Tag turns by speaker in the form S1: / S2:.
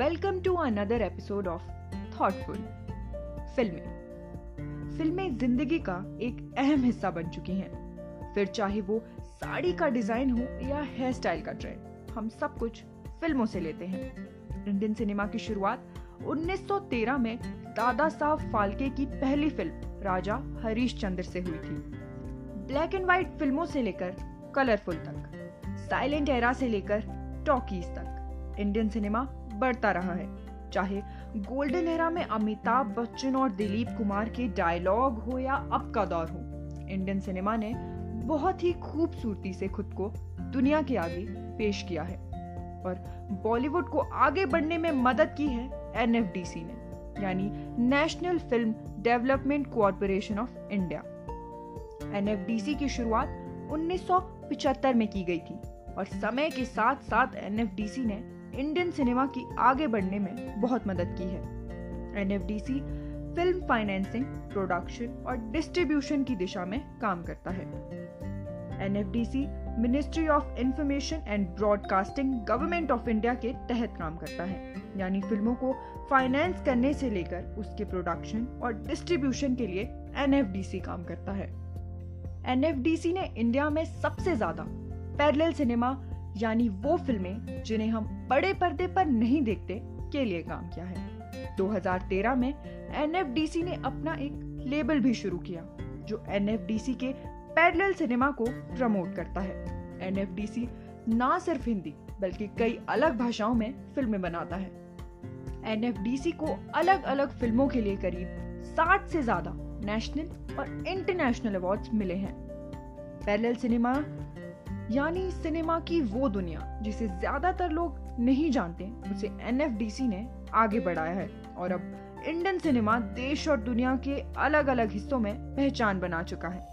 S1: Welcome to another episode of thoughtful, फ़िल्में। फ़िल्में ज़िंदगी का एक अहम हिस्सा बन चुकी हैं। फिर चाहे वो साड़ी का डिज़ाइन हो या हेयर स्टाइल का ट्रेंड हम सब कुछ फ़िल्मों से लेते हैं। इंडियन सिनेमा की शुरुआत 1913 में दादा साहब फाल्के की पहली फ़िल्म, राजा हरीश चंद्र से हुई थी। ब्लैक एंड व्हाइट फ़िल्मों से लेकर कलरफुल तक साइलेंट एरा से लेकर टॉकीज तक, इंडियन सिनेमा बढ़ता रहा है। चाहे गोल्डन एरा में अमिताभ बच्चन और दिलीप कुमार के डायलॉग हो या अब का दौर हो इंडियन सिनेमा ने बहुत ही खूबसूरती से खुद को दुनिया के आगे पेश किया है और बॉलीवुड को आगे बढ़ने में मदद की है एनएफडीसी ने, यानी National Film Development Corporation of India NFDC की शुरुआत 1975 में की गई थी और समय के साथ साथ एनएफडीसी ने इंडियन सिनेमा की आगे बढ़ने में बहुत मदद की है। एनएफडीसी फ़िल्म फाइनेंसिंग प्रोडक्शन और डिस्ट्रीब्यूशन की दिशा में काम करता है। NFDC Ministry of Information and Broadcasting Government of India के तहत काम करता है। यानी फ़िल्मों को फाइनेंस करने से लेकर उसके प्रोडक्शन और डिस्ट्रीब्यूशन के लिए एनएफडीसी काम करता है। एनएफडीसी ने इंडिया में सबसे ज़्यादा पैरेलल सिनेमा यानी वो फ़िल्में जिन्हें हम बड़े पर्दे पर नहीं देखते के लिए काम किया है। 2013 में एनएफडीसी ने अपना एक लेबल भी शुरू किया, जो एनएफडीसी के पैरेलल सिनेमा को प्रमोट करता है। एनएफडीसी ना सिर्फ़ हिंदी, बल्कि कई अलग भाषाओं में फ़िल्में बनाता है। एनएफडीसी को अलग अलग फ़िल्मों के लिए करीब 60 से ज़्यादा नेशनल और इंटरनेशनल अवार्ड्स मिले हैं। पैरेलल सिनेमा यानी सिनेमा की वो दुनिया, जिसे ज़्यादातर लोग नहीं जानते, उसे एनएफडीसी ने आगे बढ़ाया है। और अब इंडियन सिनेमा देश और दुनिया के अलग अलग हिस्सों में पहचान बना चुका है।